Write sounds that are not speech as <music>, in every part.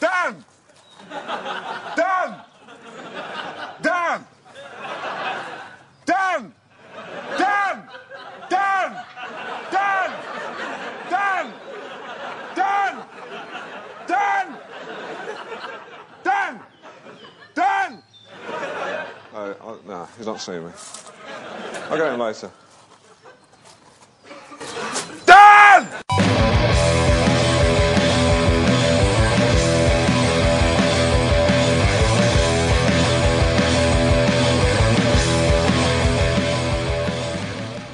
Dan! Dan! Dan! Dan! Dan! Dan! Dan! Dan! Dan! Dan! Dan! Dan! Oh, oh, no, he's not seeing me. I'll get him later. Dan!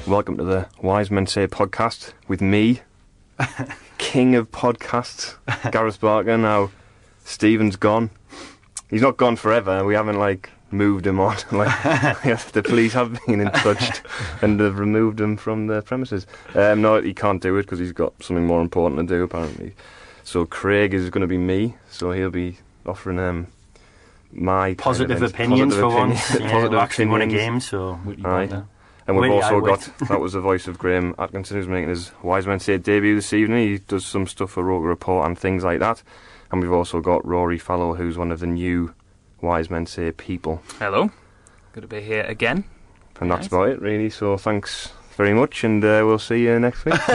Welcome to the Wise Men Say podcast with me, <laughs> king of podcasts, <laughs> Gareth Barker. Now, Stephen's gone. He's not gone forever. We haven't like moved him on. <laughs> Like the police have been in touch and have removed him from the premises. Um, no, he can't do it because he's got something more important to do apparently. So Craig is going to be me. So he'll be offering um, my kind Positive of- opinions positive for once. opinion- Yeah, positive we actually won a game, so Aye. And we've Wait, also got that was the voice of Graeme Atkinson who's making his Wise Men Say debut this evening. He does some stuff for Roker Report and things like that. And we've also got Rory Fallow, who's one of the new Wise Men Say people. Hello. Good to be here again. And that's Nice. about it, really. So thanks very much, and uh, we'll see you next week. <laughs>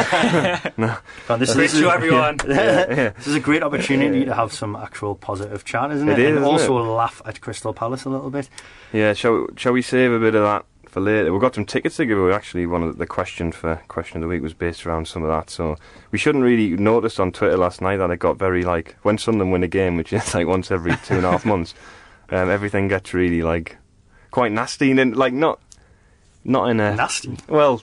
no. God, this, this is, show, everyone. <laughs> yeah, yeah. this is a great opportunity to have some actual positive chat, isn't It it? is, and isn't also it? laugh at Crystal Palace a little bit. Yeah, shall, shall we save a bit of that for later? We've got some tickets to give away. Actually, one of the, the question for question of the week was based around some of that. So we shouldn't really notice on Twitter last night that it got very like when Sunderland win a game, which is <laughs> like once every two and a half months, <laughs> um, everything gets really like quite nasty and then, like not not in a Nasty. well.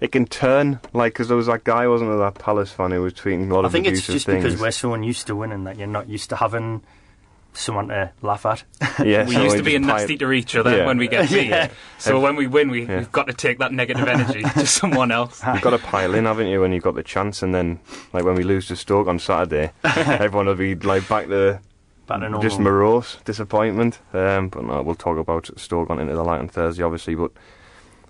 It can turn like because there was that guy, wasn't there, that Palace fan who was tweeting a lot I of think it's just things. because we're so unused to winning that you're not used to having someone to laugh at. <laughs> yeah, we so used to be just pile- nasty to each other Yeah. when we get <laughs> beat. Yeah. So when we win, we, Yeah. we've got to take that negative energy to <laughs> someone else. You've got to pile in, haven't you, when you've got the chance, and then like when we lose to Stoke on Saturday, everyone will be like back to Back to just morose disappointment. Um, but no, we'll talk about Stoke on into the light on Thursday, obviously. But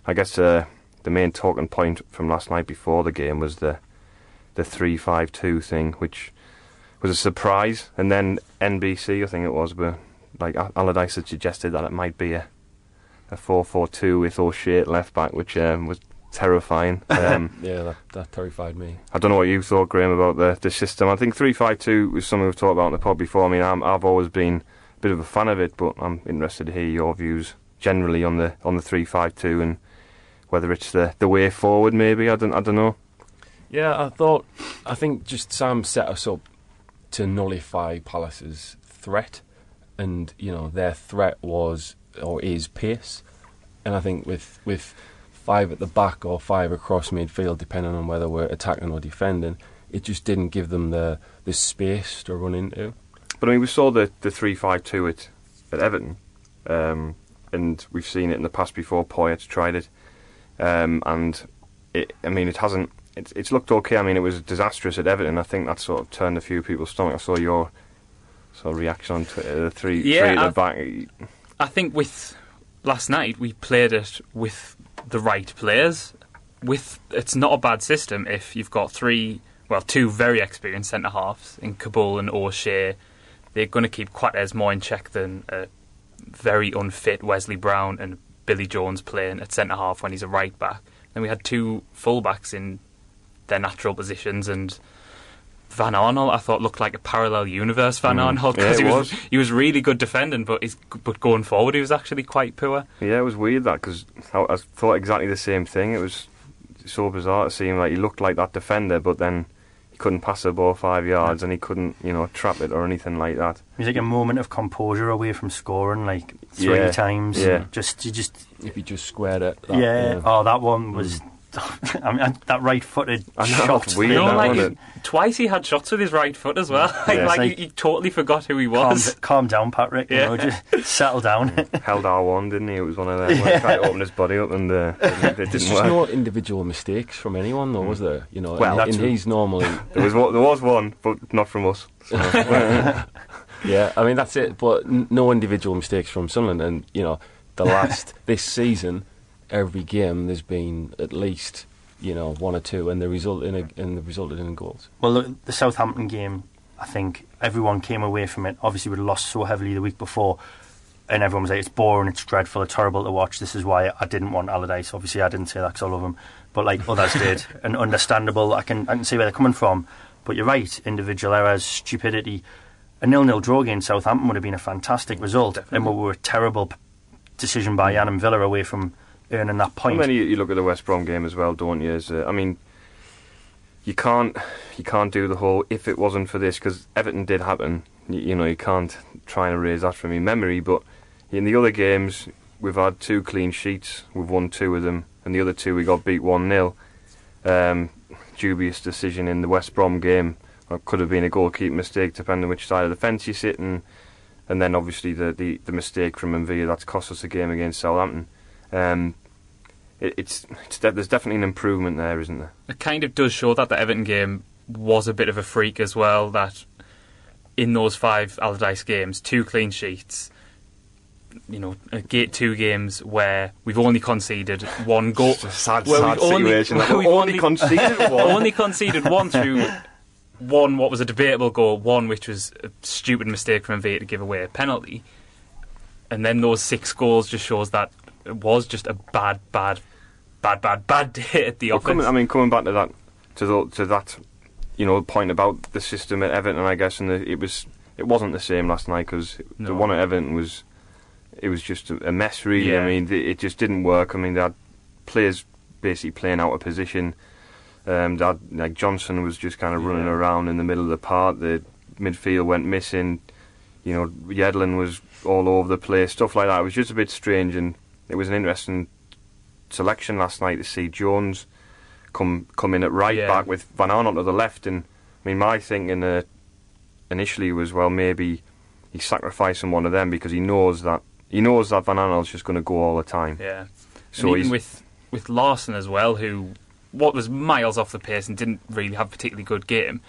I guess uh, the main talking point from last night before the game was the the three five two thing, which was a surprise. And then NBC, I think it was, but like Allardyce had suggested that it might be a a four four two with O'Shea at left back, which um, was terrifying. <laughs> Um, Yeah, that, that terrified me. I don't know what you thought, Graeme, about the, the system. I think three five two was something we've talked about in the pod before. I mean, I'm, I've always been a bit of a fan of it, but I'm interested to hear your views generally on the on the three five two and whether it's the, the way forward. Maybe I don't I don't know. Yeah, I thought, I think just Sam set us up to nullify Palace's threat, and you know their threat was or is pace, and I think with with five at the back or five across midfield, depending on whether we're attacking or defending, it just didn't give them the the space to run into. But I mean, we saw the the three five two at at Everton, um, and we've seen it in the past before. Poyet's tried it, um, and it. I mean, it hasn't. It's it's looked okay. I mean, it was disastrous at Everton. I think that sort of turned a few people's stomach. I saw your sort of reaction on Twitter. Uh, the three Yeah, three at the I- back. I think with last night we played it with the right players. With it's not a bad system if you've got three, well, two very experienced centre halves in Kaboul and O'Shea. They're going to keep Quates more in check than a very unfit Wesley Brown and Billy Jones playing at centre half when he's a right back. Then we had two full backs in their natural positions and. Van Aanholt, I thought looked like a parallel universe. Van Mm. Arnold because it he was, was. he was really good defending, but he's but going forward he was actually quite poor. Yeah, it was weird that because I, I thought exactly the same thing. It was so bizarre to see him like he looked like that defender, but then he couldn't pass the ball five yards and he couldn't, you know, trap it or anything like that. Was like a moment of composure away from scoring, like three Yeah, times. yeah. Just you just If you just squared it, that, yeah. Oh, that one was <laughs> I mean, that right-footed I shot. it's weird, You know, that, like wasn't twice he had shots with his right foot as well. like, <laughs> Yeah. like, Like- you, you totally forgot who he was. calm down, Patrick. You Yeah. know, just settle down. <laughs> held R1, didn't he? It was one of them. where he tried to open his body up and uh, it, it There's didn't just work. no individual mistakes from anyone, though, was there? You know, Well, and, that's and he's normally, There was one- there was one, but not from us. So, yeah. I mean, that's it. But n- no individual mistakes from Sunderland, and you know, the last this season, every game there's been at least you know one or two, and the result in a, and the resulted in goals. Well, look, the Southampton game, I think everyone came away from it. Obviously, we'd lost so heavily the week before, and everyone was like, "It's boring, it's dreadful, it's horrible to watch." This is why I didn't want Allardyce. Obviously, I didn't say that because I love him, but like others <laughs> did, and understandable. I can I can see where they're coming from. But you're right, individual errors, stupidity. A nil-nil draw against Southampton would have been a fantastic result, and we were a terrible decision by mm. Jan and Villa away from earning that and point. then you, you look at the West Brom game as well, don't you? As, uh, I mean, you can't you can't do the whole if it wasn't for this because Everton did happen. You, you know, you can't try and erase that from your memory. But in the other games, we've had two clean sheets. We've won two of them, and the other two we got beat one 0 um, Dubious decision in the West Brom game. It could have been a goalkeeper mistake, depending on which side of the fence you sit in. And then obviously the, the, the mistake from M'Vila that's cost us a game against Southampton. Um, it, it's, it's de- there's definitely an improvement there, isn't there? It kind of does show that the Everton game was a bit of a freak as well. That in those five Allardyce games, two clean sheets. You know, a gate two games where we've only conceded one goal. It's a sad, Well, sad we've only- situation. that we've we've only only- conceded <laughs> one. only conceded one through one what was a debatable goal, one which was a stupid mistake from M'Vila to give away a penalty, and then those six goals just shows that it was just a bad, bad, bad, bad, bad <laughs> day at the Well, office. coming, I mean, coming back to that, to the, to that, you know, point about the system at Everton, I guess, and the, it was, it wasn't the same last night because the one at Everton was, it was just a, mess, really. Yeah. I mean, it, it just didn't work. I mean, they had players basically playing out of position. Um, had, like Johnson was just kind of running Yeah. around in the middle of the park. The midfield went missing. You know, Yedlin was all over the place. Stuff like that. It was just a bit strange, and it was an interesting selection last night to see Jones come come in at right Yeah. back with Van Aanholt to the left. And I mean, my thinking uh, initially was, well, maybe he's sacrificing one of them because he knows that he knows that Van Aanholt's just going to go all the time. Yeah. So and he's even with with Larsson as well, who what was miles off the pace and didn't really have a particularly good game,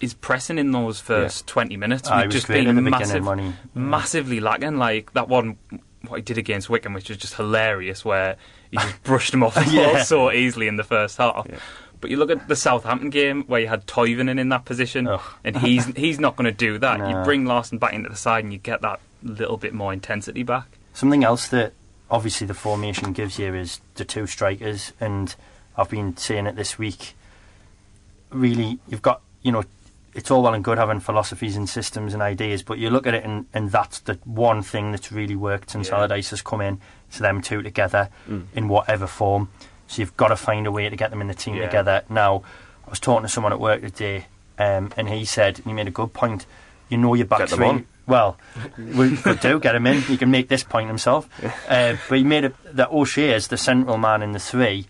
is pressing in those first twenty minutes. We've was just great been the beginning, massive, wasn't massively lacking. Like that one, what he did against Wickham, which was just hilarious, where he just <laughs> brushed him off the Yeah. so easily in the first half. But you look at the Southampton game where you had Toivonen in that position, and he's <laughs> he's not going to do that. You bring Larsson back into the side, and you get that little bit more intensity back. Something else that obviously the formation gives you is the two strikers, and I've been saying it this week. Really, you've got you know, it's all well and good having philosophies and systems and ideas, but you look at it and, and that's the one thing that's really worked since Yeah. Allardyce has come in. It's them two together in whatever form. So you've got to find a way to get them in the team Yeah. together. Now, I was talking to someone at work today, um, and he said, and he made a good point. You know your back Get three. Well, <laughs> we do get him in. He can make this point himself. <laughs> Uh, but he made it that O'Shea is the central man in the three.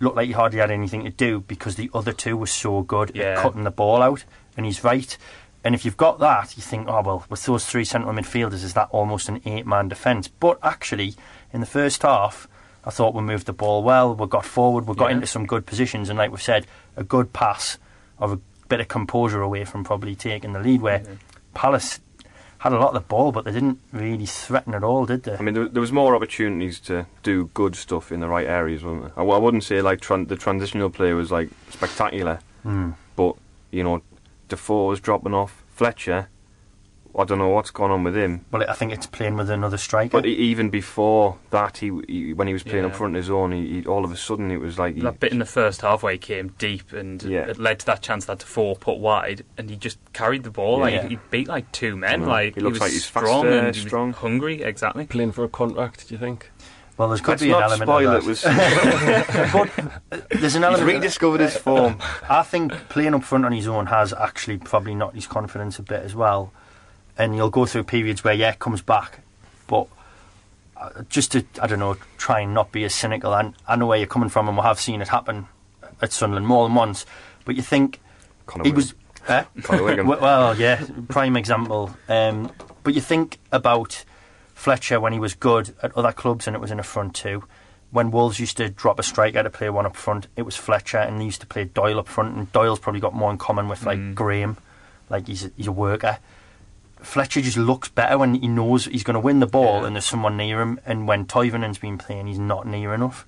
Looked like he hardly had anything to do because the other two were so good Yeah. at cutting the ball out, and he's right. And if you've got that, you think, oh well, with those three central midfielders, is that almost an eight-man defence? But actually, in the first half, I thought we moved the ball well. We got forward. We got Yeah. into some good positions, and like we've said, a good pass of a bit of composure away from probably taking the lead. Where Palace had a lot of the ball, but they didn't really threaten at all, did they? I mean, there, there was more opportunities to do good stuff in the right areas, wasn't there? I, I wouldn't say like tran- the transitional play was like spectacular, Hmm. but you know, Defoe was dropping off. Fletcher, I don't know what's going on with him. Well, I think it's playing with another striker. But even before that, he, he when he was playing up front of his own, he, he, all of a sudden it was like he, that bit in the first half where he came deep and Yeah. it led to that chance that four put wide and he just carried the ball like Yeah. he beat like two men like He looks was like he's strong faster, and he was strong. hungry exactly Playing for a contract, do you think? Well, there's could Let's be an element spoil of it. that. <laughs> Was, There's an he's element. of- rediscovered his form. <laughs> I think playing up front on his own has actually probably knocked his confidence a bit as well. And you'll go through periods where yeah, it comes back, but uh, just to I don't know, try and not be as cynical. And I know where you're coming from, and we have seen it happen at Sunderland more than once. But you think Conor he was. Eh? Connor Wickham. <laughs> well, well, yeah, prime example. Um, but you think about Fletcher when he was good at other clubs, and it was in the front too. When Wolves used to drop a striker to play one up front, it was Fletcher, and they used to play Doyle up front. And Doyle's probably got more in common with like mm. Graham, like he's a, he's a worker. Fletcher just looks better when he knows he's going to win the ball Yeah. and there's someone near him. And when Toivonen's been playing, he's not near enough.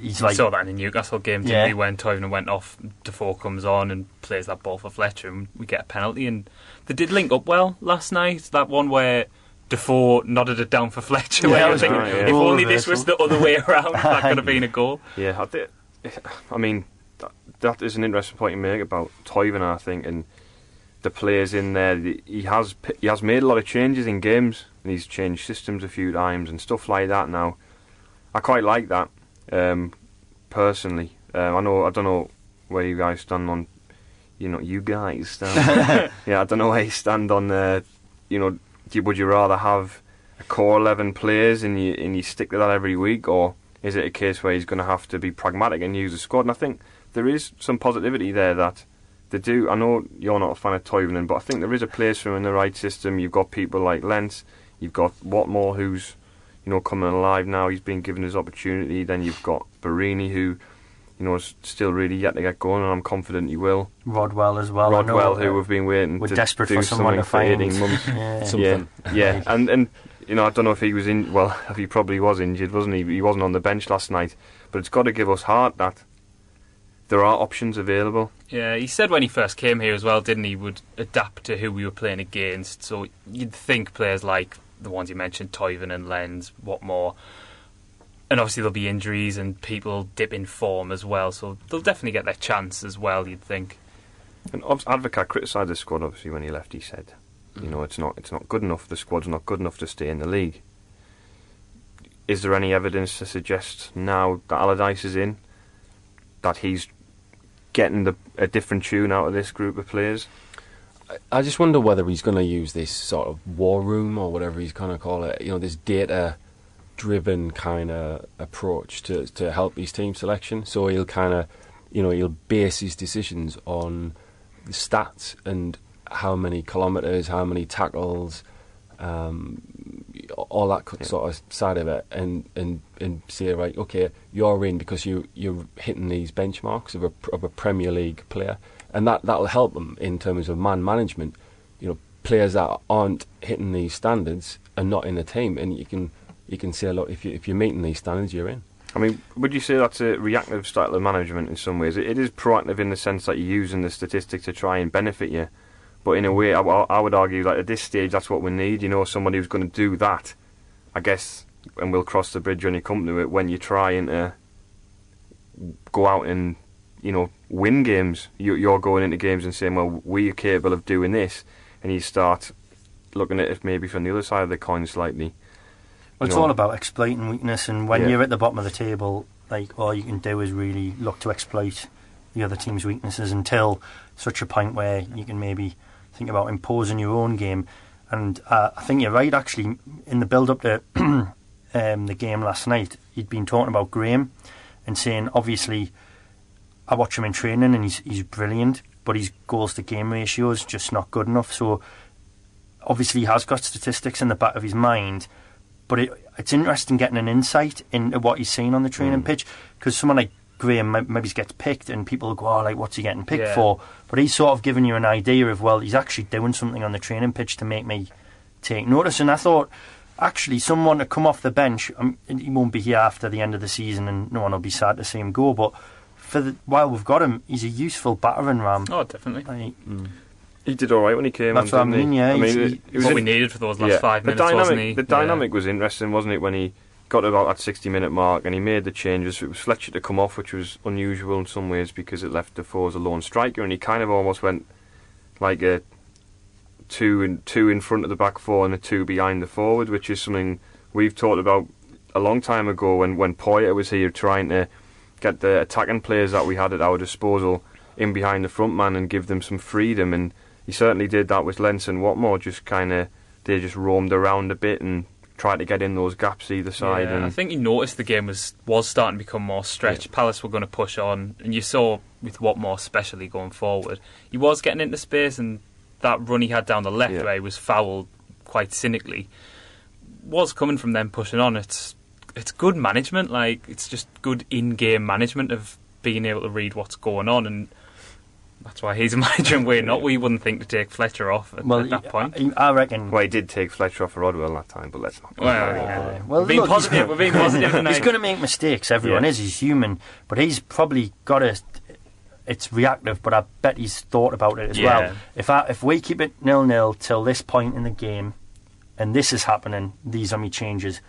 He's like saw that in the Newcastle game, didn't Yeah. we? When Toivonen went off, Defoe comes on and plays that ball for Fletcher, and we get a penalty. And they did link up well last night. That one where Defoe nodded it down for Fletcher. Yeah, where I was was thinking, right, yeah. if only this was the other way <laughs> around, that could have been a goal. Yeah, I, did, I mean, that, that is an interesting point you make about Toivonen, I think, and the players in there. the- He has he has made a lot of changes in games, and he's changed systems a few times and stuff like that. Now, I quite like that um, personally. Um, I know I don't know where you guys stand on. You know, you guys stand. <laughs> yeah, I don't know where you stand on. Uh, you know, you, would you rather have a core eleven players and you and you stick to that every week, or is it a case where he's going to have to be pragmatic and use the squad? And I think there is some positivity there that they do. I know you're not a fan of Toivonen, but I think there is a place for him in the right system. You've got people like Lens, you've got Watmore, who's you know coming alive now. He's been given his opportunity. Then you've got Borini, who you know is still really yet to get going, and I'm confident he will. Rodwell as well. Rodwell, who we've been waiting we're to desperate do for someone something to for find 18 months. <laughs> Yeah. Something. Yeah, yeah, and and you know I don't know if he was in. Well, <laughs> he probably was injured, wasn't he? He wasn't on the bench last night, but it's got to give us heart that there are options available. Yeah, he said when he first came here as well, didn't he? Would adapt to who we were playing against. So you'd think players like the ones you mentioned, Toivonen and Lens, what Watmore, and obviously there'll be injuries and people dip in form as well. So they'll definitely get their chance as well. You'd think. And obs- Advocaat criticised the squad obviously when he left. He said, you know, mm. it's not it's not good enough. The squad's not good enough to stay in the league. Is there any evidence to suggest now that Allardyce is in that he's getting the a different tune out of this group of players? I just wonder whether he's going to use this sort of war room or whatever he's going to call it. You know, this data-driven kind of approach to to help his team selection. So he'll kind of, you know, he'll base his decisions on the stats and how many kilometres, how many tackles, um, all that co- sort of side of it, and, and and say right, okay, you're in because you you're hitting these benchmarks of a of a Premier League player, and that that'll help them in terms of man management. You know, players that aren't hitting these standards are not in the team, and you can you can see a lot if you if you're meeting these standards, you're in. I mean, would you say that's a reactive style of management in some ways? It, it is proactive in the sense that you're using the statistics to try and benefit you, but in a way, I, I would argue that at this stage, that's what we need. You know, somebody who's going to do that. I guess, and we'll cross the bridge when you come to it. When you're trying to go out and you know win games, you, you're going into games and saying, "Well, we are capable of doing this," and you start looking at it maybe from the other side of the coin slightly. Well, it's know. all about exploiting weakness, and when Yeah. you're at the bottom of the table, like all you can do is really look to exploit the other team's weaknesses until such a point where you can maybe think about imposing your own game. And uh, I think you're right, actually. In the build-up to <clears throat> um, the game last night, he'd been talking about Graham and saying, obviously, I watch him in training and he's he's brilliant, but his goals to game ratio is just not good enough. So obviously, he has got statistics in the back of his mind but it, it's interesting getting an insight into what he's seen on the training pitch because someone like Graham maybe gets picked and people go, oh, like, what's he getting picked Yeah. for? But he's sort of giving you an idea of, well, he's actually doing something on the training pitch to make me take notice. And I thought, actually, someone to come off the bench, um, he won't be here after the end of the season and no one will be sad to see him go, but for the, while we've got him, he's a useful battering ram. Oh, definitely. Like, He did all right when he came That's on. what I mean, he? yeah, I he's- mean, he- it, it was what we needed for those last five minutes, the dynamic, wasn't he? The Yeah. dynamic was interesting, wasn't it, when he got to about that 60 minute mark and he made the changes. It was Fletcher to come off, which was unusual in some ways because it left Defoe as a lone striker, and he kind of almost went like a two and two in front of the back four and a two behind the forward, which is something we've talked about a long time ago when, when Poyet was here trying to get the attacking players that we had at our disposal in behind the front man and give them some freedom. And he certainly did that with Lens and Watmore. Just kind of they just roamed around a bit and tried to get in those gaps either side. Yeah, and I think he noticed the game was was starting to become more stretched. Palace were going to push on, and you saw with Watmore especially going forward, he was getting into space, and that run he had down the left Yeah. where he was fouled quite cynically was coming from them pushing on. It's it's good management, like it's just good in-game management of being able to read what's going on, and that's why he's a manager and we're not. We wouldn't think to take Fletcher off at, Well, at that point. I, I reckon. well, he did take Fletcher off for Rodwell that time, but let's not. go Well, there. yeah. well, we're being look, he's- positive. We're being <laughs> positive tonight. He's going to make mistakes. Everyone Yeah. is. He's human, but he's probably got a. It's reactive, but I bet he's thought about it as Yeah. well. If I, if we keep it nil nil till this point in the game, and this is happening, these are my changes.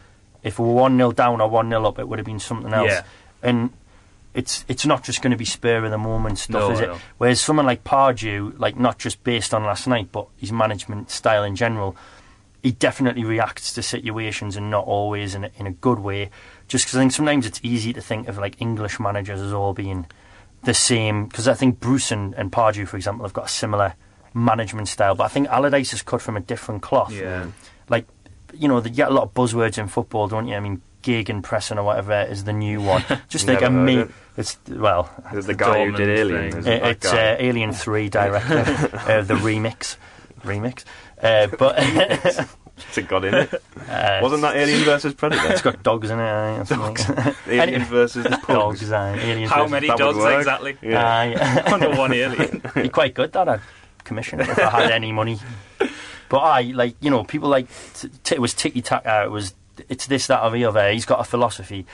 If we were one 0 down or one 0 up, it would have been something else. Yeah. And it's it's not just going to be spur of the moment stuff, No, is it? no. Whereas someone like Pardew, like not just based on last night, but his management style in general, he definitely reacts to situations and not always in a, in a good way. Just because I think sometimes it's easy to think of like English managers as all being the same. Because I think Bruce and, and Pardew, for example, have got a similar management style. But I think Allardyce is cut from a different cloth. Yeah. Like, you know, you get a lot of buzzwords in football, don't you? I mean, Gegenpressing or whatever is the new one. <laughs> Just like Never a heard me. it. It's well, The, the guy who did Dortmund Alien. thing. Is it uh, that it's guy? uh, Alien Three director, uh, the remix, remix. Uh, but <laughs> It's a god in it. uh, Wasn't that Alien versus Predator? <laughs> It's got dogs in it. I think, or something. Alien versus the dogs. pugs. Uh, aliens. How versus- many That would dogs work. exactly? Yeah. Uh, yeah. Under one alien. be quite good that I'd commission if I had any money. But I like you know people like t- t- it was tiki-taka. It was it's this that or the other. He's got a philosophy.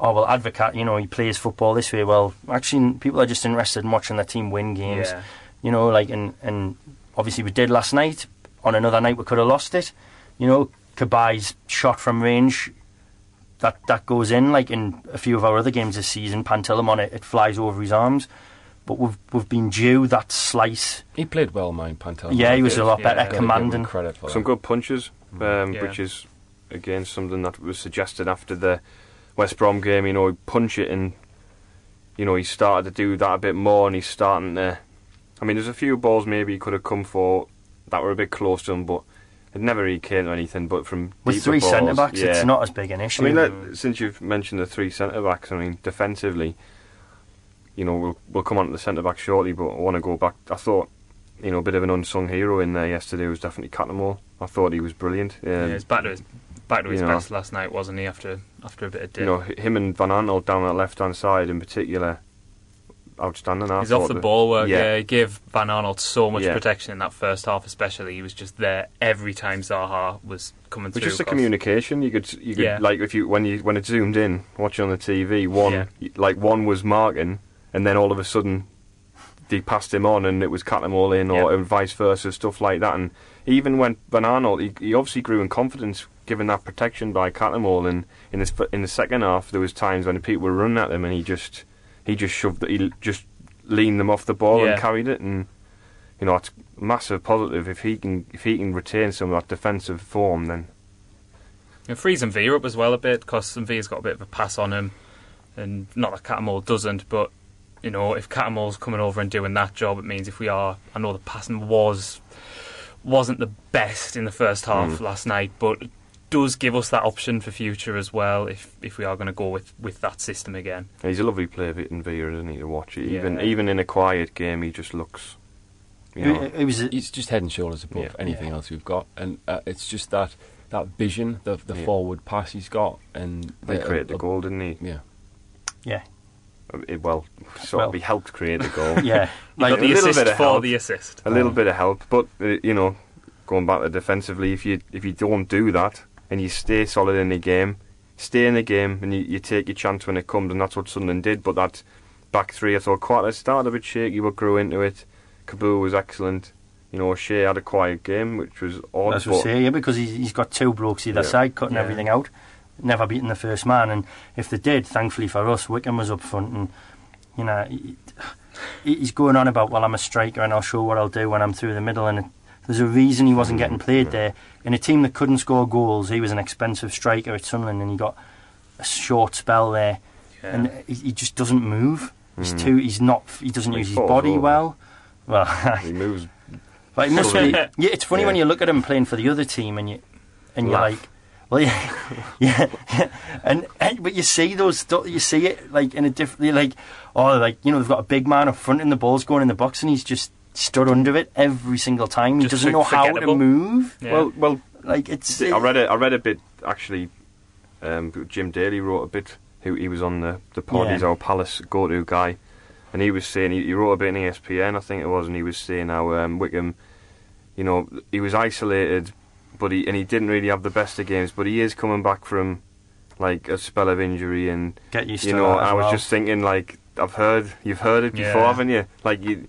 Oh well, Advocaat. You know he plays football this way. Well, actually, people are just interested in watching their team win games. Yeah. You know, like and and obviously we did last night. On another night we could have lost it. You know, Cabaye's shot from range. That, that goes in like in a few of our other games this season. Pantilimon it, it flies over his arms. But we've we've been due that slice He played well, mind Pantel. yeah, he was a lot Yeah. better Gotta give him commanding. credit for Some that. good punches, um, Yeah. which is again something that was suggested after the West Brom game. You know, he punch it and you know he started to do that a bit more, and he's starting to. I mean, there's a few balls maybe he could have come for that were a bit close to him, but it never really came to anything. But from With three balls, centre backs, yeah. it's not as big an issue. I mean, let, since you've mentioned the three centre backs, I mean, defensively, you know, we'll we'll come on to the centre back shortly, but I want to go back. I thought, you know, a bit of an unsung hero in there yesterday was definitely Cattermole. I thought he was brilliant. Um, yeah, he's back to his back to his you know. best last night, wasn't he? After after a bit of dip. you know, him and Van Aanholt down that left hand side in particular, outstanding. I He's off the ball work. Yeah. Yeah. he gave Van Aanholt so much Yeah. protection in that first half, especially. He was just there every time Zaha was coming But through. just the communication, you could you could Yeah. like if you when you when it zoomed in, watching on the TV, one like one was marking, and then all of a sudden they passed him on, and it was cut them all in, or vice versa, stuff like that. And even when Van Aanholt, he, he obviously grew in confidence given that protection by Cattermole, and in this in the second half there was times when people were running at him, and he just he just shoved he just leaned them off the ball Yeah. and carried it, and you know it's massive positive if he can if he can retain some of that defensive form, then It frees Villa up as well a bit because Villa's got a bit of a pass on him, and not that Cattermole doesn't, but you know if Cattermole's coming over and doing that job, it means if we are, I know the passing was wasn't the best in the first half Mm. last night, but does give us that option for future as well if if we are going to go with with that system again. He's a lovely player in Villa, isn't he, to watch it. Even Yeah. even in a quiet game, he just looks. You know, it, it was He's just head and shoulders above Yeah. anything else we've got, and uh, it's just that that vision, the the Yeah. forward pass he's got, and he the- created the uh, goal, didn't he? Yeah, yeah Uh, It, well, sort Well- of, he helped create the goal. <laughs> yeah like the a little assist bit of for help. the assist. a little bit of help, but uh, you know, going back to defensively, if you if you don't do that and you stay solid in the game, stay in the game, and you, you take your chance when it comes, and that's what Sunderland did. But that back three, I thought quite it started a bit shaky, but grew into it. Kaboul was excellent. You know, Shea had a quiet game, which was odd. that's what I say yeah because he's, he's got two blokes either Yeah. side cutting Yeah. everything out never beating the first man and if they did thankfully for us Wickham was up front and you know he, he- he's going on about well I'm a striker and I'll show what I'll do when I'm through the middle and it, there's a reason he wasn't getting played there in a team that couldn't score goals he was an expensive striker at Sunderland and he got a short spell there Yeah. and he, he just doesn't move. He's Mm. too. He's not. He doesn't He use his body over. well. Well, <laughs> he <laughs> moves. but it must be. Yeah, it's funny Yeah. when you look at him playing for the other team and you and you're Laugh. like, Well, yeah, <laughs> yeah, yeah. And, and but you see those, you see it like in a different, like, oh, like you know, they've got a big man up front and the ball's going in the box, and he's just stood under it every single time. He Just doesn't know how to forgettable. move. Yeah. Well, well, Like it's. I read it. I read a bit actually. Um, Jim Daly wrote a bit. Who he was on the the pod. Yeah. He's our Palace go-to guy, and he was saying he, he wrote a bit in ESPN, I think it was, and he was saying how um, Wickham, you know, he was isolated, but he and he didn't really have the best of games, but he is coming back from like a spell of injury, and Get used you to know, that as I was well. just thinking like I've heard you've heard it before, Yeah. haven't you? Like you.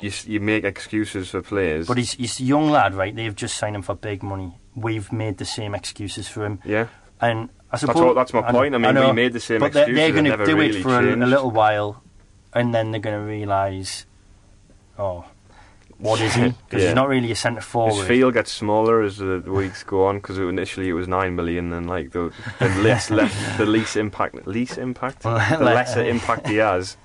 You, you make excuses for players. But he's he's a young lad, right? They've just signed him for big money. We've made the same excuses for him, yeah. and I suppose what- that's my I point. I mean, we know, made the same but they're, excuses they're going to do really it for a, a little while, and then they're going to realise, oh, what is he? <laughs> Because Yeah. he's not really a centre forward. His field gets smaller as the weeks go on because initially it was nine million, and like the, the less, <laughs> less the least impact, least impact, <laughs> the lesser impact he has.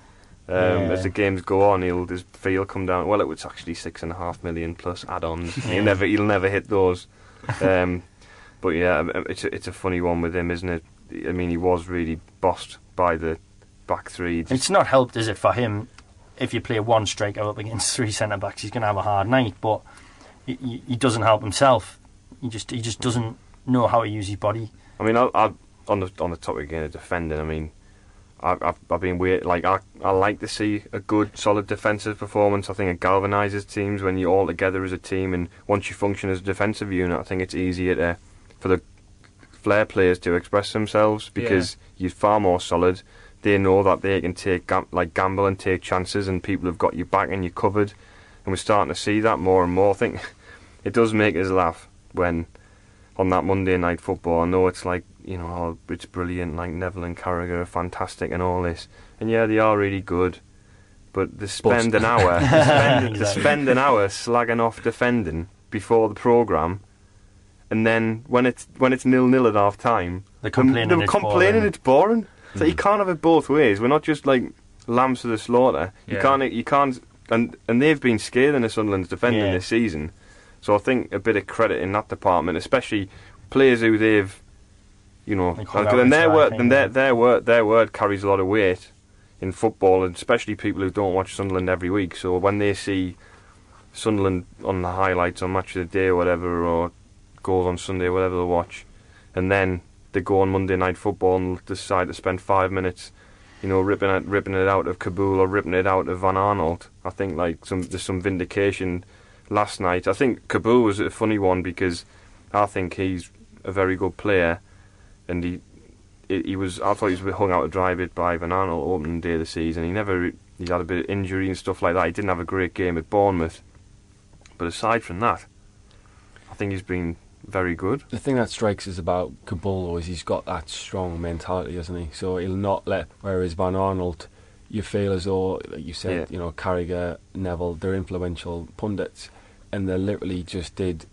Um, Yeah. As the games go on, he'll his fee will come down. Well, it was actually six and a half million plus add-ons. <laughs> Yeah. He'll never, he'll never hit those. <laughs> Um, but yeah, um, it's a, it's a funny one with him, isn't it? I mean, he was really bossed by the back three. Just- It's not helped, is it, for him? If you play one striker up against <laughs> three centre backs, he's going to have a hard night. But he, he, he doesn't help himself. He just he just doesn't know how to use his body. I mean, I, I, on the on the topic again of defending, I mean, I, I've, I've been weird. Like, I, I like to see a good, solid defensive performance. I think it galvanises teams when you're all together as a team, and once you function as a defensive unit, I think it's easier to, for the flair players to express themselves because you're far more solid. They know that they can take like gamble and take chances, and people have got you back and you're covered. And we're starting to see that more and more. I think <laughs> it does make us laugh when on that Monday night football. I know it's like you know oh, it's brilliant, like Neville and Carragher are fantastic and all this, and yeah, they are really good. But they spend an <laughs> hour, they spend, they spend an hour slagging off defending before the program, and then when it's when it's nil nil at half time, They're complaining they're it's complaining boring. it's boring. So you hmm. can't have it both ways. We're not just like lambs to the slaughter. You can't. You can't. And and they've been scathing the Sunderland's defending Yeah. this season. So I think a bit of credit in that department, especially players who they've, you know, Like hung like, out and their word, and their their word, their word carries a lot of weight in football, and especially people who don't watch Sunderland every week. So when they see Sunderland on the highlights on Match of the Day or whatever, or goals on Sunday, whatever they watch, and then they go on Monday Night Football and decide to spend five minutes, you know, ripping it, ripping it out of Kaboul or ripping it out of Van Aanholt. I think like some there's some vindication last night. I think Kaboul was a funny one because I think he's a very good player, and he he he was. I thought he was hung out to dry a bit by Van Aanholt opening day of the season. He never he had a bit of injury and stuff like that. He didn't have a great game at Bournemouth, but aside from that, I think he's been very good. The thing that strikes us about Cabullo is he's got that strong mentality, hasn't he? So he'll not let. Whereas Van Aanholt, you feel as though, like you said, Yeah. you know, Carragher, Neville, they're influential pundits, and they literally just did,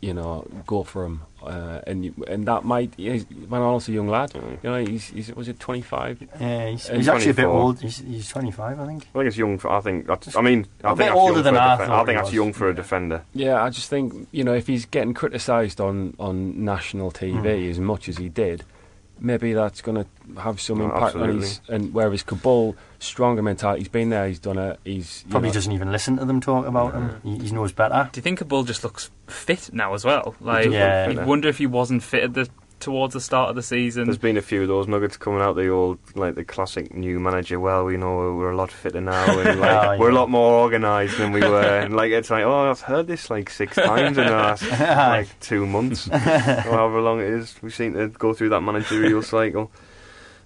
you know, go for him. Uh, and and that might. You know, Van Aanholt's a young lad. Mm. You know, he's, he's was it twenty five? Yeah, he's, he's actually a bit old. He's, he's 25, I think. I think it's young. For, I think that's. I mean, I A think bit older than for a I thought I think he that's was. young for a defender. Yeah, I just think you know if he's getting criticised on on national TV Hmm. as much as he did, maybe that's going to have some No, impact on his. And whereas Kaboul, stronger mentality, he's been there, he's done it, he's Probably know, doesn't even listen to them talk about him. He, he knows better. Do you think a bull just looks fit now as well? Like, Yeah. you wonder if he wasn't fit at the towards the start of the season. There's been a few of those nuggets coming out. The old, like the classic new manager. Well, we know we're a lot fitter now, and <laughs> like, Oh, we're a lot more organised than we were. And like it's like, oh, I've heard this like six <laughs> times in the last <laughs> like two months, or however long it is. We seem to go through that managerial cycle.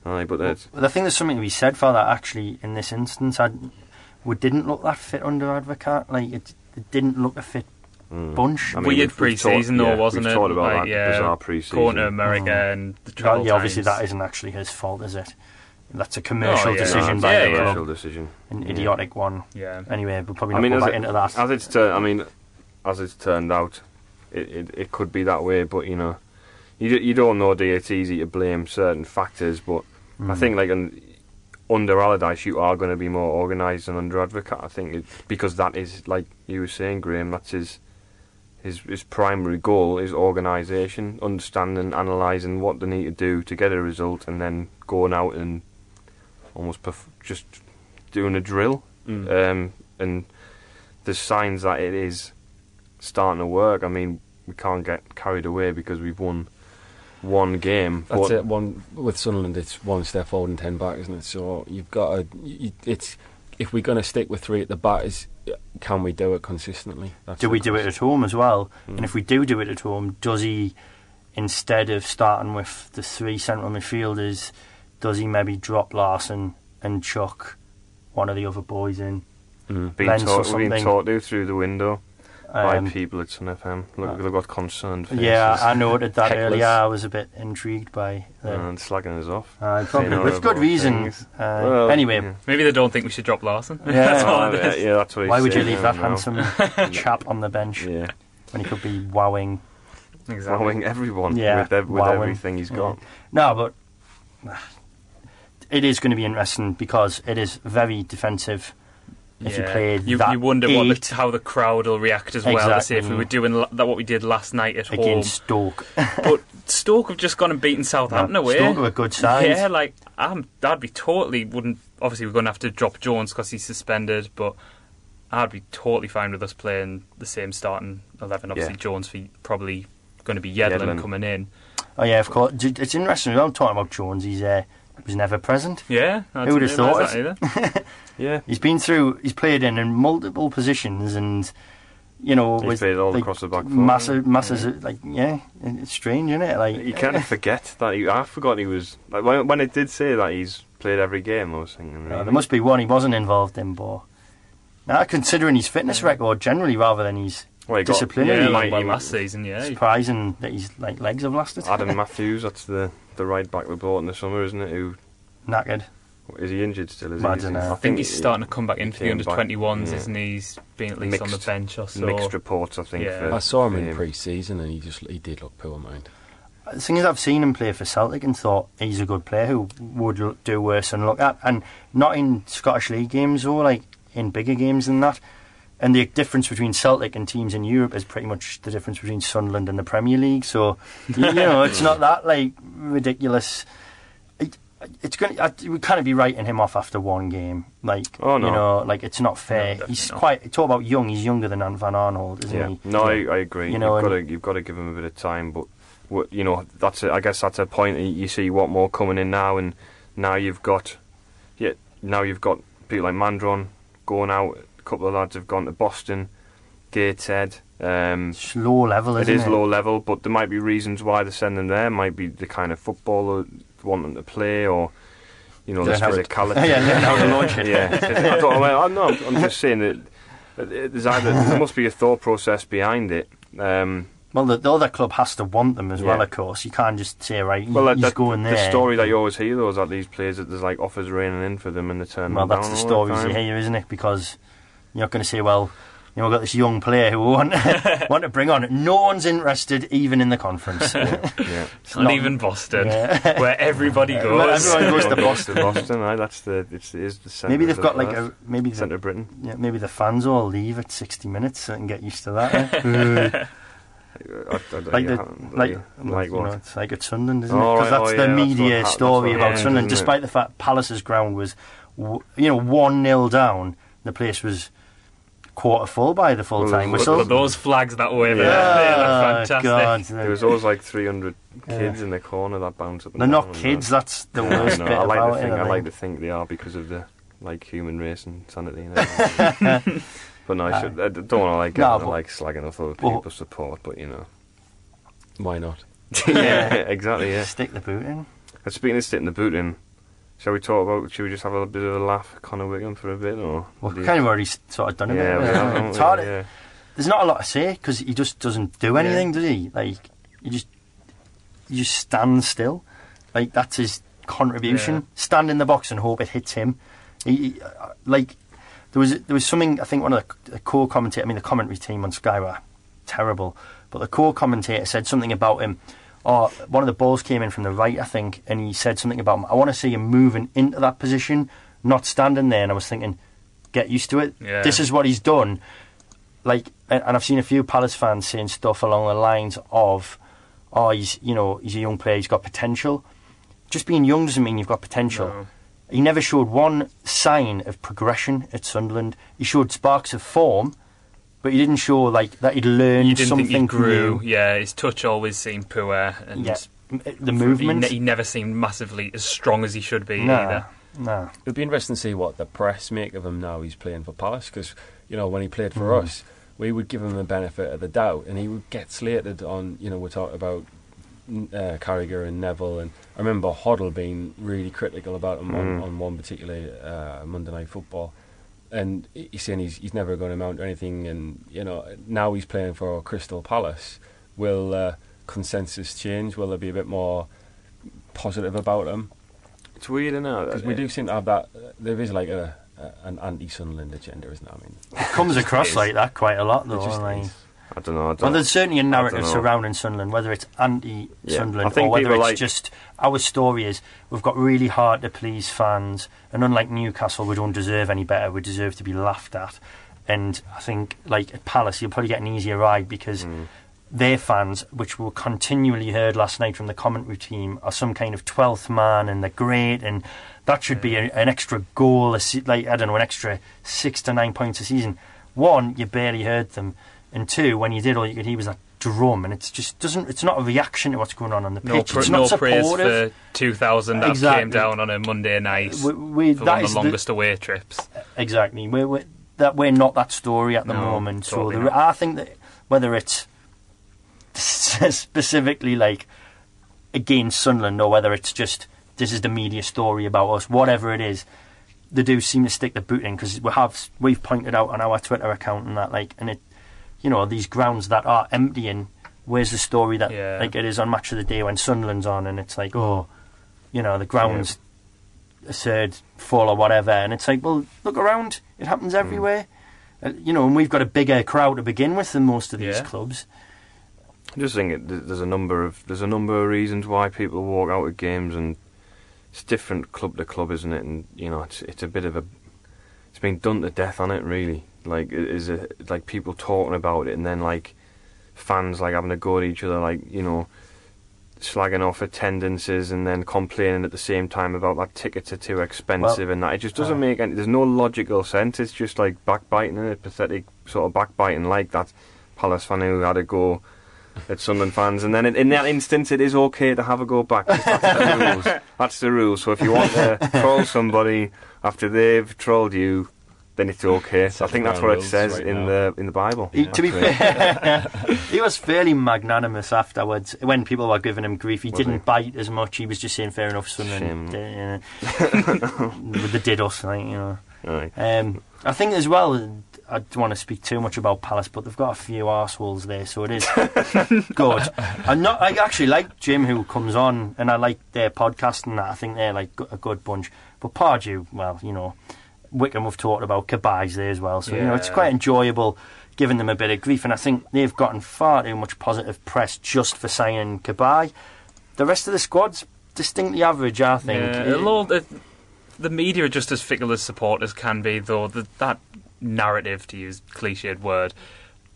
Aye, but it's But I think there's something to be said for that actually in this instance. I, we didn't look that fit under Advocaat. Like it, it didn't look a fit bunch. I mean, Weird we've- we've pre-season talked- though, yeah, wasn't we've it? talked about like, that yeah, bizarre pre-season. Going to America hmm. and the Well, travel yeah, obviously times. that isn't actually his fault, is it? That's a oh, commercial Oh, yeah. decision No, by yeah, the yeah. club, Commercial decision. an Yeah. idiotic one. Yeah. Anyway, we'll probably I mean, go as, back it, into that. as it's tur- I mean, as it's turned out, it, it, it could be that way. But you know, you you don't know. Do you? It's easy to blame certain factors, but I hmm. think like un, under Allardyce, you are going to be more organised than under Advocaat. I think it, because that is like you were saying, Graeme. That's his his his primary goal is organisation, understanding, analysing what they need to do to get a result, and then going out and almost perf- just doing a drill. Um, and there's signs that it is starting to work. I mean, we can't get carried away because we've won one game. That's it. One with Sunderland, it's one step forward and ten back, isn't it? So you've got to. You, it's if we're going to stick with three at the back, is can we do it consistently? That's do the we do it at home as well? Hmm. And if we do do it at home, does he, instead of starting with the three central midfielders, does he maybe drop Larsson and chuck one of the other boys in? Being taught, being taught to through the window by Um, people at Sun FM. Look, they've got concerned faces. yeah, I noted that Hecklers. earlier. I was a bit intrigued by the. and slagging us off. Uh, probably saying with good horrible reason. Uh, Well, anyway, yeah. Maybe they don't think we should drop Larsson. Yeah. <laughs> That's Oh, all it yeah, yeah, that's what why would you leave that now. handsome <laughs> chap on the bench Yeah, when he could be wowing? Exactly. wowing everyone Yeah, with, ev- with wowing. everything he's got. No, but uh, it is going to be interesting because it is very defensive. If you Yeah. played you, you wonder what the, how the crowd will react as well. To see if we were doing la- that what we did last night at home. against Stoke, <laughs> But Stoke have just gone and beaten Southampton No, away. Stoke are a good side. Yeah, like I'm, I'd be totally wouldn't. Obviously, we're going to have to drop Jones because he's suspended, but I'd be totally fine with us playing the same starting eleven. Obviously, Yeah. Jones for probably going to be Yedlin, Yedlin. coming in. oh yeah, of course. It's interesting. I'm talking about Jones. He's uh, was never present. Yeah, I Who would have thought that either. <laughs> Yeah, He's been through. He's played in, in multiple positions, and you know, He's with played all like, across the back Massive, massive. Like yeah, it's strange, isn't it? Like you kind of <laughs> forget that. He, I forgot he was like when, when it did say that he's played every game. I was thinking, really? there must be one he wasn't involved in, but now considering his fitness record generally, rather than his Well, he got- Yeah, like well, last season, yeah. surprising that his like legs have lasted. Adam Matthews, that's the the right back we bought in the summer, isn't it? Who Knackered. is he injured still? Is I he? don't know. I think he's starting to come back in for the under back, 21s, yeah. isn't he? He's been at least on the bench or so. Mixed reports, I think. Yeah. for- I saw him for in pre-season, and he just he did look poor, mind. The thing is, I've seen him play for Celtic and thought he's a good player who would do worse than look at, and not in Scottish League games or like in bigger games than that. And the difference between Celtic and teams in Europe is pretty much the difference between Sunderland and the Premier League. So, you, you <laughs> know, it's not that like ridiculous. It, it's going. to We kind of be writing him off after one game. Like, Oh, no. you know, like it's not fair. definitely he's not. quite. Talk about young. He's younger than Van Aanholt, isn't Yeah, he? no, I, I agree. You know, have got to you've got to give him a bit of time, but what- you know that's a, I guess that's a point. You see what more coming in now, and now you've got yeah now you've got people like Mandron going out. Couple of lads have gone to Boston. Gateshead. Um, It's low level, it low level, but there might be reasons why they send them there. Might be the kind of footballer want them to play, or you know, Learn the physicality. yeah, learn how to launch <laughs> it. yeah, I don't, I I'm, not, I'm just saying that there's either there must be a thought process behind it. Um, Well, the, the other club has to want them as well, of course. You can't just say, right, well, he's that, going there. the story that you always hear though is that these players that there's like offers raining in for them and they turn Well, that's the stories the you hear, isn't it? Because you're not going to say, well, you know, we've got this young player who we want, <laughs> want to bring on. No one's interested, even in the conference. <laughs> Yeah. It's not, even Boston, Yeah. <laughs> where everybody goes. Everyone goes to Everyone Boston. Boston, aye, that's the it's, it is the centre. maybe they've got like a maybe centre the, of Britain. yeah, maybe the fans all leave at 60 minutes so they can get used to that. eh? I, I, I, like yeah, the like, like you know, what? it's like at Sunderland, isn't Oh, it? Because right, that's oh, the yeah, media that's story about happens, Sunderland. isn't it? Despite the fact Palace's ground was, w- you know, one 0 down, the place was quarter full by the full Well, time whistle. But those flags that wave, Yeah. yeah. They're fantastic. God, There was always like 300 kids in the corner that bounce up. And they're not uh, kids. that. That's the worst no, bit I like about to it. think I like to think they are because of the like human race and sanity. And <laughs> everything. but no, I, should, I don't want to like, No, but- like slagging off other Well- people's support, but you know, Why not? <laughs> yeah, exactly. Yeah. Stick the boot in. And speaking of sitting the boot in, shall we talk about? Should we just have a bit of a laugh, at Connor Wickham for a bit, or Well, you- kind of already sort of done it. Yeah, haven't have, It's hard. Yeah. There's not a lot to say because he just doesn't do anything, does he? Like he just he just stands still. Like that's his contribution. Yeah. Stand in the box and hope it hits him. He, he, uh, like there was there was something I think one of the, the core commentator, I mean the commentary team on Sky were terrible, but the core commentator said something about him. Or one of the balls came in from the right, I think, and he said something about him. I want to see him moving into that position, not standing there. And I was thinking, get used to it. Yeah. This is what he's done like, and I've seen a few Palace fans saying stuff along the lines of, "Oh, he's you know he's a young player, he's got potential." Just being young doesn't mean you've got potential. No. He never showed one sign of progression at Sunderland. He showed sparks of form, but he didn't show like that he'd learned You didn't something think he grew. new. Yeah, his touch always seemed poor, and Yeah, M- the he, movement. ne- he never seemed massively as strong as he should be nah, either. No, it'd be interesting to see what the press make of him now he's playing for Palace because, you know, when he played for us, we would give him the benefit of the doubt and he would get slated on, you know, we talked about mm, uh, Carragher and Neville and I remember Hoddle being really critical about him on, on one particular uh, Monday Night Football. And he's saying he's, he's never going to mount anything and, you know, now he's playing for Crystal Palace. Will uh, consensus change? Will there be a bit more positive about him? It's weird, isn't it? Because we do seem to have that. Uh, there is like a, a an anti-Sunderland agenda, isn't there? I mean, It comes <laughs> across is. like that quite a lot, though. It just like- is. I don't know. I don't Well, there's certainly a narrative surrounding Sunderland, whether it's anti-Sunderland Yeah. Or whether it's like- just our story is we've got really hard to please fans, and unlike Newcastle, we don't deserve any better. We deserve to be laughed at, and I think like at Palace, you'll probably get an easier ride because Mm. their fans, which were continually heard last night from the commentary team, are some kind of twelfth man, and they're great, and that should be a, an extra goal, a se- like I don't know, an extra six to nine points a season. One, you barely heard them, and two, when you did, all you could hear was that drum, and it's just doesn't. It's not a reaction to what's going on on the No, pitch. pr- it's no not praise for 2,000 that Exactly. came down on a Monday night We- we- for that one of the the- longest away trips. Exactly. We're, we're, that we're not that story at the No, moment. So totally the, not. I think that whether it's <laughs> specifically like against Sunderland or whether it's just this is the media story about us, whatever it is, they do seem to stick the boot in because we have we've pointed out on our Twitter account and that like and it, you know, these grounds that are emptying. Where's the story that Yeah. like it is on Match of the Day when Sunderland's on and it's like oh, you know, the grounds a third full or whatever, and it's like, well, look around, it happens Hmm. everywhere. Uh, you know, and we've got a bigger crowd to begin with than most of these Yeah. clubs. I just think it, there's a number of there's a number of reasons why people walk out of games, and it's different club to club, isn't it? And you know, it's it's a bit of a it's been done to death on it, really. Like, is it like people talking about it, and then like fans like having to go at each other, like you know, slagging off attendances, and then complaining at the same time about that tickets are too expensive and that. It just doesn't uh, make any. There's no logical sense. It's just like backbiting and pathetic sort of backbiting, like that Palace fan who had a go at Sunderland fans, and then in, in that instance, it is okay to have a go back. That's the rules. That's the rules. So if you want to troll somebody after they've trolled you, then it's okay. Set I think that's what it says right in now. the in the Bible. He, to be fair, <laughs> he was fairly magnanimous afterwards. When people were giving him grief, he Was didn't he? bite as much. He was just saying, "Fair enough, son." And, Shame. uh, they did us, like you know. Aye. Um, I think as well. I don't want to speak too much about Palace, but they've got a few arseholes there, so it is <laughs> good. I'm not. I actually like Jim, who comes on, and I like their podcast and that. I think they're like a good bunch. But Pardew, well, you know, Wickham we've talked about. Cabaye's there as well, so you know it's quite enjoyable giving them a bit of grief. And I think they've gotten far too much positive press just for signing Kabai. The rest of the squad's distinctly average, I think. Yeah, a lot- the, the media are just as fickle as supporters can be, though. The, that narrative, to use cliched word,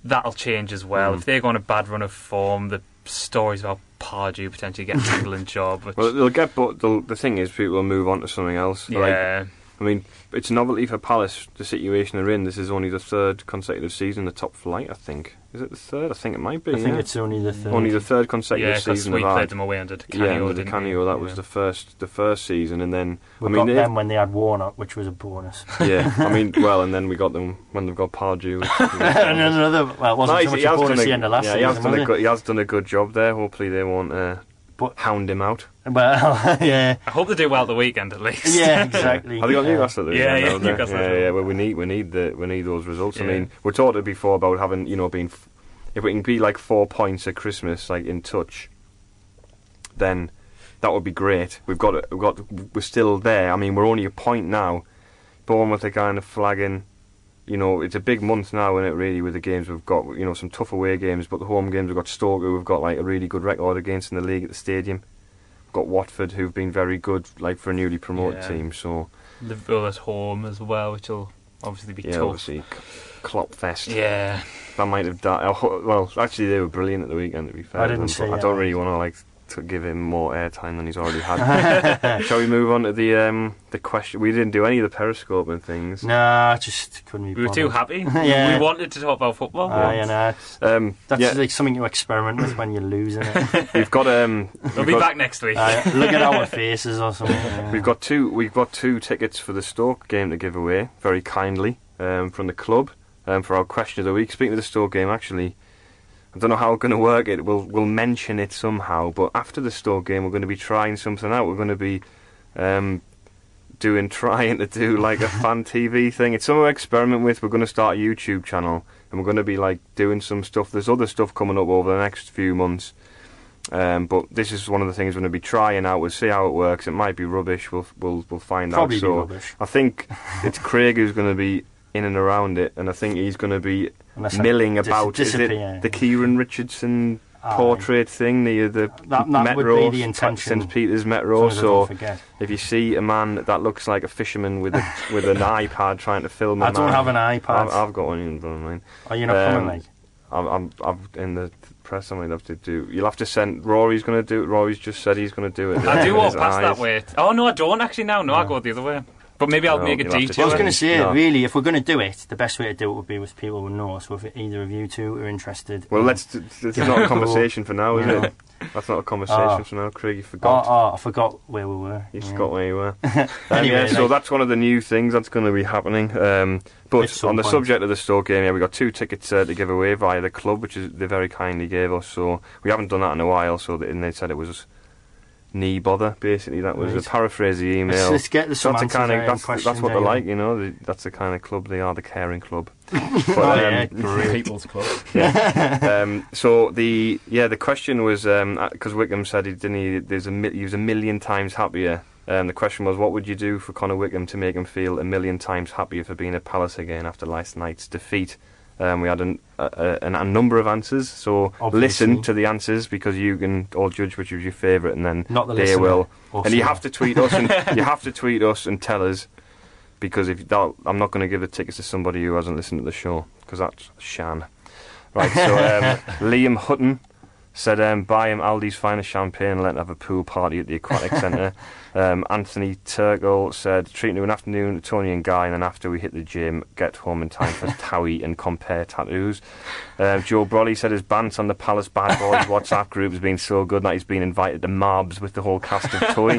that'll change as well. Mm. If they go on a bad run of form, the stories about Pardew potentially getting an <laughs> England job. Which, Well, they'll get, but the thing is, people will move on to something else. Like, yeah, I mean, it's novelty for Palace, the situation they're in. This is only the third consecutive season in the top flight, I think. Is it the third? I think it might be. I think it's only the third. only the third consecutive yeah, because season we played them away under Canio. yeah, under the didn't Canio, we? that was the first the first season, and then We I got mean, them when they had Warnock, which was a bonus. <laughs> yeah, I mean, <laughs> well, and then we got them when they've got Pardew. which- <laughs> and another, well, it wasn't No, so much a bonus done the end of last yeah, he season, has done a good, he has done a good job there. Hopefully, they won't uh, But- hound him out. Well, <laughs> yeah, I hope they do well at the weekend at least. yeah, exactly. Have they got Yeah. Newcastle? at the Yeah, weekend, yeah. Newcastle Yeah, yeah. Well, we need we need the we need those results. I mean, we talked it before about having you know being f- if we can be like four points at Christmas, like in touch, then that would be great. We've got. We've got we're still there. I mean, we're only a point now. Bournemouth are kind of flagging. You know, it's a big month now, isn't it? Really, with the games we've got. You know, some tough away games, but the home games we've got Stoke, who we've got like a really good record against in the league at the stadium. We've got Watford, who've been very good, like for a newly promoted Yeah. team. So Liverpool at home as well, which will obviously be yeah, tough. obviously, Klopp Fest. Yeah, That might have died. Oh, well, actually, they were brilliant at the weekend. To be fair, I didn't them, see but I don't really want to like to give him more airtime than he's already had. <laughs> Shall we move on to the um the question? We didn't do any of the periscope and things. Nah, just couldn't be we were too happy. <laughs> Yeah. We wanted to talk about football. Ah, yeah, nah, it's- Um, that's yeah, like something you experiment with when you're losing it. <laughs> we've got um, We'll we've be got, back next week. Uh, look at our faces or something. yeah. We've got two. We've got two tickets for the Stoke game to give away, very kindly um, from the club um, for our question of the week. Speaking of the Stoke game, actually, I don't know how we're going to work it. We'll we'll mention it somehow. But after the Stoke game, we're going to be trying something out. We're going to be um, doing <laughs> trying to do like a fan <laughs> TV thing. It's something we experiment with. We're going to start a YouTube channel and we're going to be like doing some stuff. There's other stuff coming up over the next few months. Um, but this is one of the things we're going to be trying out. We'll see how it works. It might be rubbish. We'll we'll we'll find Probably out. So rubbish. I think it's <laughs> Craig who's going to be in and around it, and I think he's going to be milling dis- about. Is it the Kieran Richardson Aye. portrait thing? The the That- that would Metro, be the intention. St Peter's As Metro. long So if you see a man that looks like a fisherman with a <laughs> with an iPad trying to film, a I don't man- have an iPad. I've, I've got one in front of mine. Are you not um, coming, mate? I'm, I'm, I'm in the press. I might have to do. You'll have to send. Rory's going to do it. Rory's just said he's going to do it. I do <laughs> walk past eyes. that way. Oh no, I don't actually now. No, I go the other way. But maybe I'll No, make a you'll have to detour. I was going to say, No. really, if we're going to do it, the best way to do it would be with people we know. Us. So if either of you two are interested. Well, in- let's. It's not a conversation for now, is You it? That's not a conversation Oh. for now, Craig. You Oh, forgot. oh, I forgot where we were. You Yeah. forgot where you were. <laughs> Um, Anyway, yeah, so like- that's one of the new things that's going to be happening. Um, but some on the point. subject of the Stoke game, yeah, we got two tickets uh, to give away via the club, which is they very kindly gave us. So we haven't done that in a while. So they, and they said it was knee bother. Basically, that was Right. a paraphrase of the email. Let's, let's get the some that's kind of that's, and that's what they're out. like, you know. The, that's the kind of club they are, the caring club. <laughs> Oh, But, yeah, um, <laughs> great. People's Club. <laughs> um, so the yeah the question was because Wickham said he didn't he, there's a mi- he was a million times happier. Um, the question was what would you do for Connor Wickham to make him feel a million times happier for being at Palace again after last night's defeat. Um, we had an, a, a, a number of answers, so Obviously. listen to the answers because you can all judge which was your favourite, and then Not the they listener, will. or And you have to tweet us, and <laughs> you have to tweet us and tell us because if that, I'm not going to give the tickets to somebody who hasn't listened to the show because that's shan. Right, so um, <laughs> Liam Hutton said um, buy him Aldi's finest champagne and let him have a pool party at the Aquatic <laughs> Centre. Um, Anthony Turgle said treat him to an afternoon with Tony and Guy and then after we hit the gym, get home in time for <laughs> Towie and compare tattoos. Um, Joe Brolly said his bant on the Palace Bad Boys <laughs> WhatsApp group has been so good that he's been invited to Marbs with the whole cast of Toy.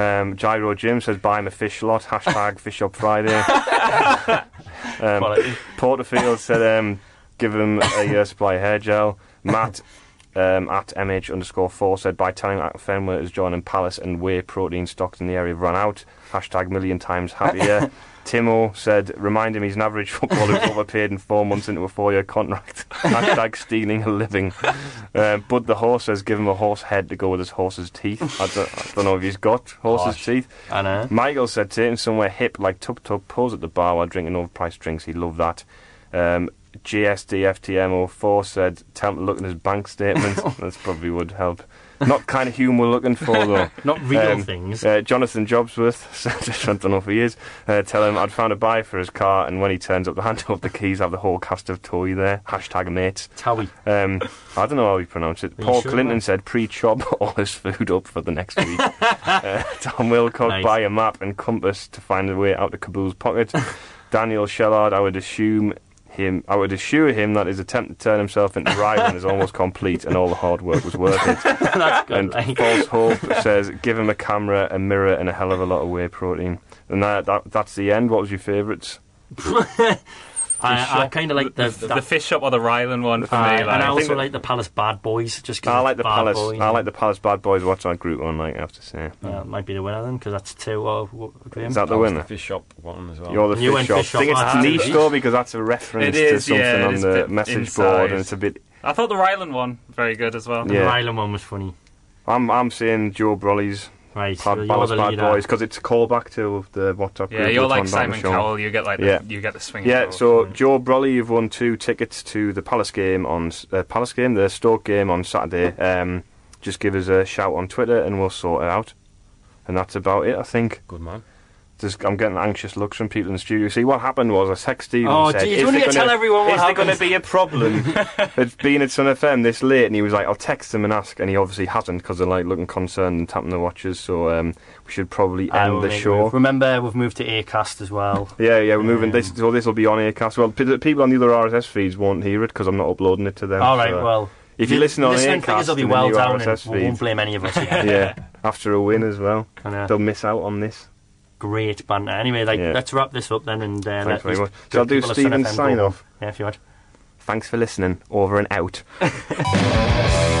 um, Gyro Jim says buy him a fish lot, hashtag fish up Friday. um. Porterfield said um, give him a year supply of hair gel. Matt um, at mh underscore four said by telling that Fenway is joining Palace and whey protein stocks in the area have run out. Hashtag million times happier. <laughs> Timo said remind him he's an average footballer who's overpaid in four months into a four year contract. <laughs> Hashtag stealing a living. Uh, Bud the horse says give him a horse head to go with his horse's teeth. I don't, I don't know if he's got horse's Gosh. teeth. I know. Michael said take him somewhere hip like Tub Tub, pause at the bar while drinking overpriced drinks. He loved that. Um, GSDFTM04 said him to look at his bank statement. <laughs> that probably would help. Not kind of humour we're looking for though. <laughs> Not real Um, things. Uh, Jonathan Jobsworth, <laughs> said, I don't know if he is, uh, tell him I'd found a buyer for his car, and when he turns up the hand over the keys, have the whole cast of toy there. Hashtag mates. Towie. Um, I don't know how he pronounced it. you Paul sure, Clinton said pre-chop all his food up for the next week. uh, Tom Wilcock Nice. buy a map and compass to find a way out of Kaboul's pocket. Daniel Shellard, I would assume him. I would assure him that his attempt to turn himself into Rylan is almost complete, and all the hard work was worth it. <laughs> That's good. And like. False <laughs> Hope says, give him a camera, a mirror, and a hell of a lot of whey protein. And that, that that's the end. What was your favourites? <laughs> I, I kind of like the, The, the fish shop or the Rylan one for uh, me. and Like, I also like the Palace Bad Boys. Just 'cause I like the Palace. boy, I like the Palace Bad Boys. Watch that group one. Like I have to say, Uh, might be the winner then, because that's two. Uh, w- Graeme. is that the was winner? the fish shop one as well. You're the You fish shop. fish I think it's niche it though because that's a reference It to something yeah, on is the message inside. board, and it's a bit. I thought the Rylan one very good as well. Yeah. The Ryland one was funny. I'm I'm saying Joe Brolly's Right, so Bad, you're the Bad leader. Boys because it's a callback to the WhatsApp Yeah, group. you're like Simon Cowell. You get like the, Yeah. you get the swing. Yeah, vote. so Joe Brolly, you've won two tickets to the Palace game on uh, Palace game, the Stoke game on Saturday. Um, just give us a shout on Twitter and we'll sort it out. And that's about it, I think. Good man. Just, I'm getting anxious looks from people in the studio. See, what happened was I texted Steve Oh, and said, geez, "Is you there to gonna- tell everyone what Is there going to be a problem <laughs> it's been at Sun FM this late?" And he was like, "I'll text him and ask," and he obviously hasn't because they're like looking concerned and tapping the watches. So um, we should probably will end the show. move. Remember, we've moved to Acast as well. Yeah, yeah, we're moving Um, this. So this will be on Acast. Well, p- people on the other RSS feeds won't hear it because I'm not uploading it to them. All right, so- well, if you listen on listening Acast figures will be well down, and RSS we won't blame any of us. <laughs> Yeah, after a win as well, And, uh, they'll miss out on this. Great banter. Anyway, like Yeah. let's wrap this up then, and uh, Thanks very much. So I'll do Stephen's sign off. Yeah, if you want. Thanks for listening. Over and out. <laughs>